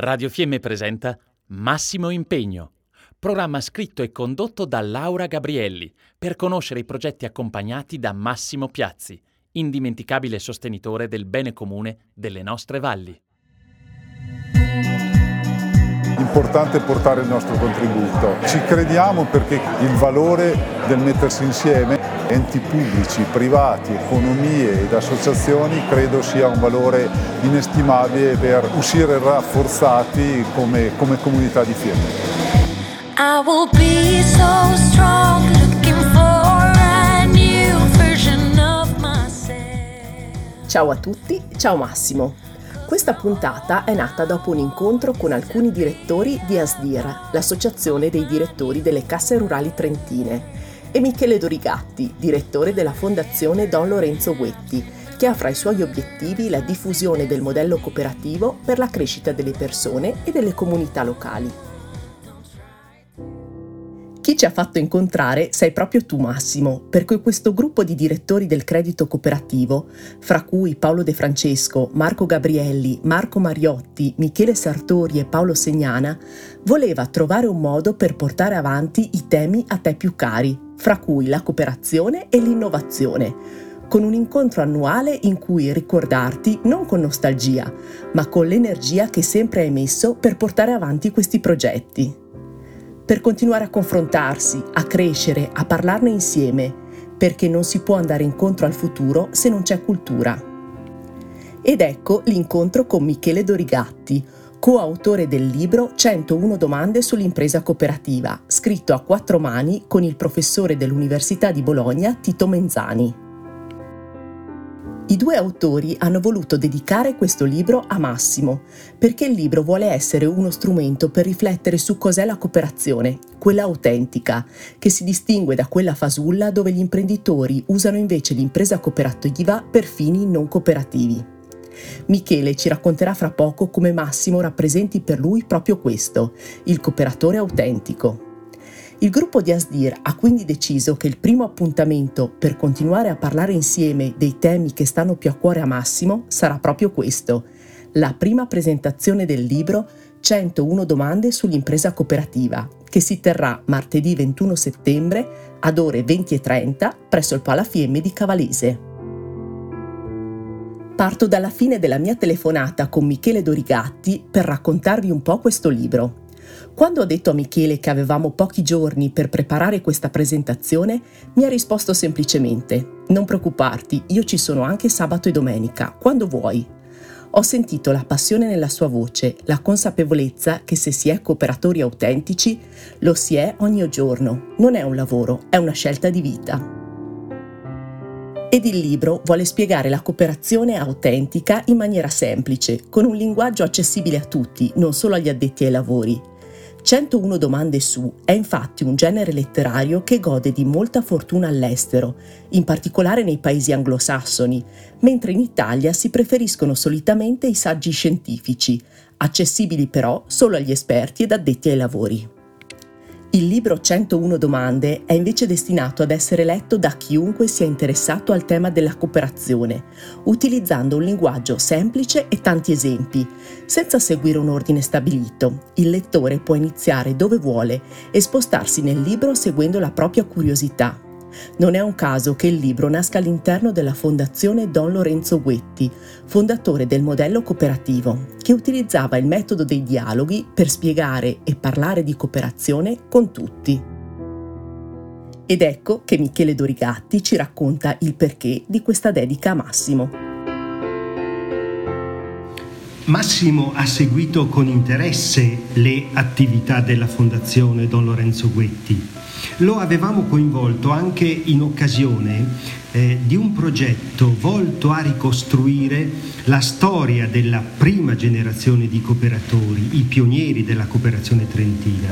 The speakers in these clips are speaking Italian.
Radio Fiemme presenta Massimo Impegno, programma scritto e condotto da Laura Gabrielli per conoscere i progetti accompagnati da Massimo Piazzi, indimenticabile sostenitore del bene comune delle nostre valli. Importante portare il nostro contributo. Ci crediamo perché il valore del mettersi insieme, enti pubblici, privati, economie ed associazioni, credo sia un valore inestimabile per uscire rafforzati come, come comunità di Fiemme. I will be so strong looking for a new version of myself. Ciao a tutti, ciao Massimo. Questa puntata è nata dopo un incontro con alcuni direttori di ASDIR, l'associazione dei direttori delle casse rurali trentine, e Michele Dorigatti, direttore della fondazione Don Lorenzo Guetti, che ha fra i suoi obiettivi la diffusione del modello cooperativo per la crescita delle persone e delle comunità locali. Chi ci ha fatto incontrare sei proprio tu Massimo, perché questo gruppo di direttori del credito cooperativo, fra cui Paolo De Francesco, Marco Gabrielli, Marco Mariotti, Michele Sartori e Paolo Segnana, voleva trovare un modo per portare avanti i temi a te più cari, fra cui la cooperazione e l'innovazione, con un incontro annuale in cui ricordarti non con nostalgia, ma con l'energia che sempre hai messo per portare avanti questi progetti per continuare a confrontarsi, a crescere, a parlarne insieme, perché non si può andare incontro al futuro se non c'è cultura. Ed ecco l'incontro con Michele Dorigatti, coautore del libro 101 domande sull'impresa cooperativa, scritto a quattro mani con il professore dell'Università di Bologna Tito Menzani. Due autori hanno voluto dedicare questo libro a Massimo, perché il libro vuole essere uno strumento per riflettere su cos'è la cooperazione, quella autentica, che si distingue da quella fasulla dove gli imprenditori usano invece l'impresa cooperativa per fini non cooperativi. Michele ci racconterà fra poco come Massimo rappresenti per lui proprio questo, il cooperatore autentico. Il gruppo di Asdir ha quindi deciso che il primo appuntamento per continuare a parlare insieme dei temi che stanno più a cuore a Massimo sarà proprio questo, la prima presentazione del libro 101 domande sull'impresa cooperativa, che si terrà martedì 21 settembre ad ore 20.30 presso il Palafiemme di Cavalese. Parto dalla fine della mia telefonata con Michele Dorigatti per raccontarvi un po' questo libro. Quando ho detto a Michele che avevamo pochi giorni per preparare questa presentazione, mi ha risposto semplicemente: Non preoccuparti, io ci sono anche sabato e domenica, quando vuoi. Ho sentito la passione nella sua voce, la consapevolezza che se si è cooperatori autentici, lo si è ogni giorno. Non è un lavoro, è una scelta di vita. Ed il libro vuole spiegare la cooperazione autentica in maniera semplice, con un linguaggio accessibile a tutti, non solo agli addetti ai lavori. 101 domande su è infatti un genere letterario che gode di molta fortuna all'estero, in particolare nei paesi anglosassoni, mentre in Italia si preferiscono solitamente i saggi scientifici, accessibili però solo agli esperti ed addetti ai lavori. Il libro 101 domande è invece destinato ad essere letto da chiunque sia interessato al tema della cooperazione, utilizzando un linguaggio semplice e tanti esempi, senza seguire un ordine stabilito. Il lettore può iniziare dove vuole e spostarsi nel libro seguendo la propria curiosità. Non è un caso che il libro nasca all'interno della Fondazione Don Lorenzo Guetti, fondatore del modello cooperativo, che utilizzava il metodo dei dialoghi per spiegare e parlare di cooperazione con tutti. Ed ecco che Michele Dorigatti ci racconta il perché di questa dedica a Massimo. Massimo ha seguito con interesse le attività della Fondazione Don Lorenzo Guetti lo avevamo coinvolto anche in occasione eh, di un progetto volto a ricostruire la storia della prima generazione di cooperatori, i pionieri della cooperazione trentina.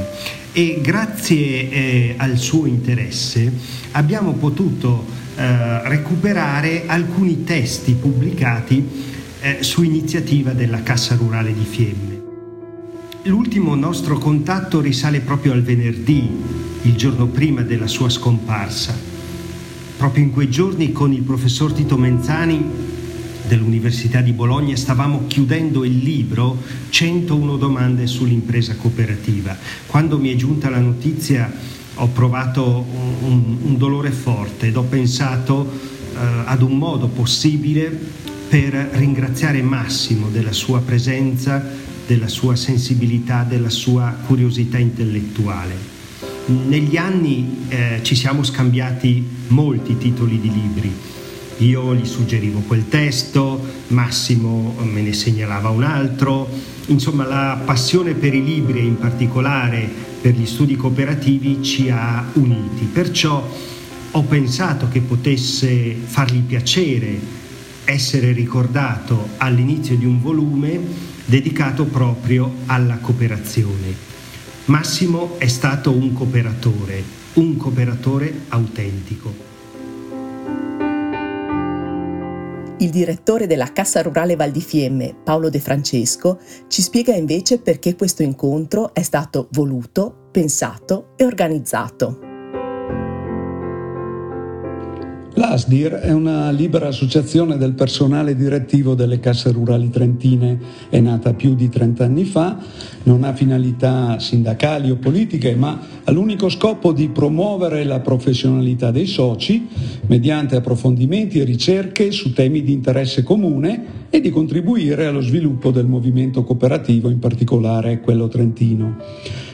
E grazie eh, al suo interesse abbiamo potuto eh, recuperare alcuni testi pubblicati eh, su iniziativa della Cassa Rurale di Fiemme. L'ultimo nostro contatto risale proprio al venerdì il giorno prima della sua scomparsa. Proprio in quei giorni con il professor Tito Menzani dell'Università di Bologna stavamo chiudendo il libro 101 domande sull'impresa cooperativa. Quando mi è giunta la notizia ho provato un, un dolore forte ed ho pensato eh, ad un modo possibile per ringraziare Massimo della sua presenza, della sua sensibilità, della sua curiosità intellettuale. Negli anni eh, ci siamo scambiati molti titoli di libri. Io gli suggerivo quel testo, Massimo me ne segnalava un altro. Insomma, la passione per i libri e in particolare per gli studi cooperativi ci ha uniti. Perciò ho pensato che potesse fargli piacere essere ricordato all'inizio di un volume dedicato proprio alla cooperazione. Massimo è stato un cooperatore, un cooperatore autentico. Il direttore della Cassa Rurale Val di Fiemme, Paolo De Francesco, ci spiega invece perché questo incontro è stato voluto, pensato e organizzato. L'ASDIR è una libera associazione del personale direttivo delle casse rurali trentine, è nata più di 30 anni fa, non ha finalità sindacali o politiche, ma ha l'unico scopo di promuovere la professionalità dei soci mediante approfondimenti e ricerche su temi di interesse comune e di contribuire allo sviluppo del movimento cooperativo, in particolare quello trentino.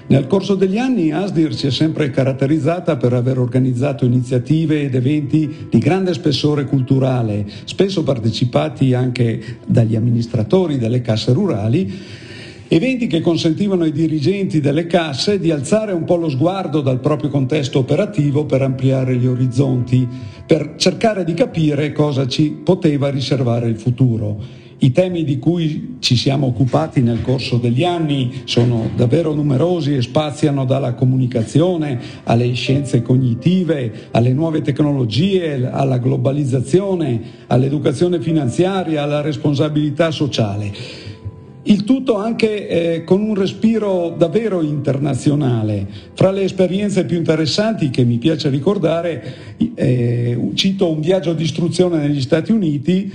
Nel corso degli anni ASDIR si è sempre caratterizzata per aver organizzato iniziative ed eventi di grande spessore culturale, spesso partecipati anche dagli amministratori delle casse rurali, eventi che consentivano ai dirigenti delle casse di alzare un po' lo sguardo dal proprio contesto operativo per ampliare gli orizzonti, per cercare di capire cosa ci poteva riservare il futuro. I temi di cui ci siamo occupati nel corso degli anni sono davvero numerosi e spaziano dalla comunicazione alle scienze cognitive, alle nuove tecnologie, alla globalizzazione, all'educazione finanziaria, alla responsabilità sociale. Il tutto anche eh, con un respiro davvero internazionale. Fra le esperienze più interessanti che mi piace ricordare, eh, cito un viaggio di istruzione negli Stati Uniti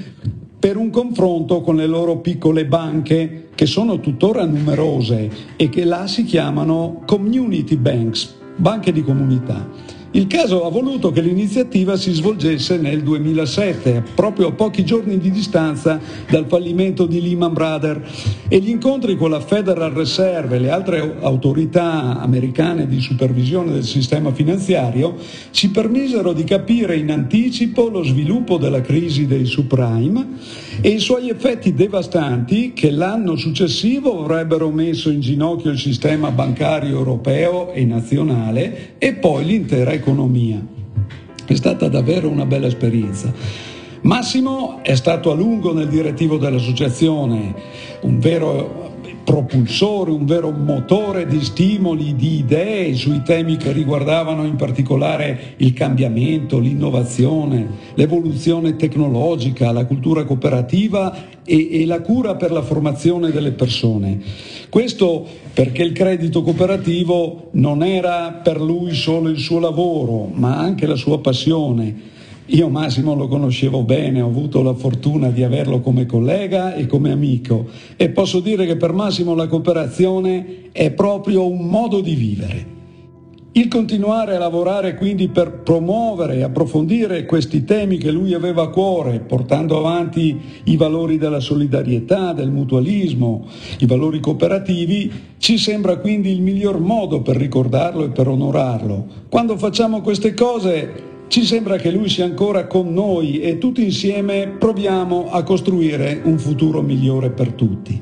per un confronto con le loro piccole banche che sono tuttora numerose e che là si chiamano community banks, banche di comunità. Il caso ha voluto che l'iniziativa si svolgesse nel 2007, proprio a pochi giorni di distanza dal fallimento di Lehman Brothers e gli incontri con la Federal Reserve e le altre autorità americane di supervisione del sistema finanziario ci permisero di capire in anticipo lo sviluppo della crisi dei subprime e i suoi effetti devastanti che l'anno successivo avrebbero messo in ginocchio il sistema bancario europeo e nazionale e poi l'intera economia. È stata davvero una bella esperienza. Massimo è stato a lungo nel direttivo dell'associazione, un vero propulsore, un vero motore di stimoli, di idee sui temi che riguardavano in particolare il cambiamento, l'innovazione, l'evoluzione tecnologica, la cultura cooperativa e, e la cura per la formazione delle persone. Questo perché il credito cooperativo non era per lui solo il suo lavoro, ma anche la sua passione io Massimo lo conoscevo bene, ho avuto la fortuna di averlo come collega e come amico e posso dire che per Massimo la cooperazione è proprio un modo di vivere. Il continuare a lavorare quindi per promuovere e approfondire questi temi che lui aveva a cuore, portando avanti i valori della solidarietà, del mutualismo, i valori cooperativi, ci sembra quindi il miglior modo per ricordarlo e per onorarlo. Quando facciamo queste cose ci sembra che lui sia ancora con noi e tutti insieme proviamo a costruire un futuro migliore per tutti.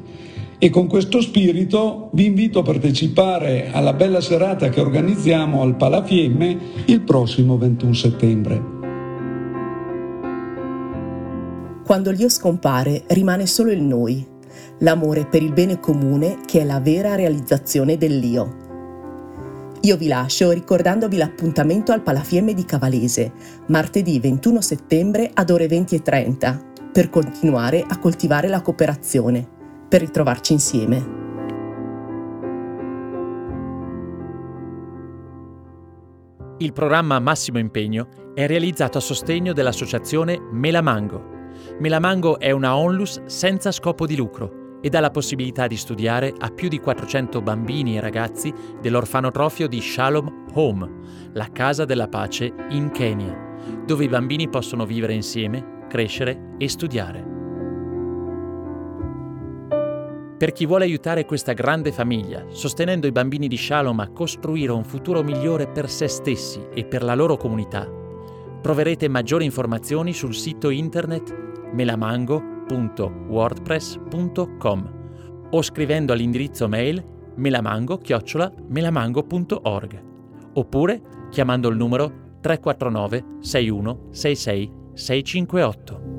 E con questo spirito vi invito a partecipare alla bella serata che organizziamo al Palafiemme il prossimo 21 settembre. Quando l'io scompare rimane solo il noi, l'amore per il bene comune che è la vera realizzazione dell'io. Io vi lascio ricordandovi l'appuntamento al Palafiemme di Cavalese, martedì 21 settembre ad ore 20.30, per continuare a coltivare la cooperazione, per ritrovarci insieme. Il programma Massimo Impegno è realizzato a sostegno dell'associazione Melamango Melamango è una onlus senza scopo di lucro e dà la possibilità di studiare a più di 400 bambini e ragazzi dell'orfanotrofio di Shalom Home, la casa della pace in Kenya, dove i bambini possono vivere insieme, crescere e studiare. Per chi vuole aiutare questa grande famiglia, sostenendo i bambini di Shalom a costruire un futuro migliore per se stessi e per la loro comunità, troverete maggiori informazioni sul sito internet melamango.wordpress.com o scrivendo all'indirizzo mail melamango-melamango.org oppure chiamando il numero 349 61 66 658.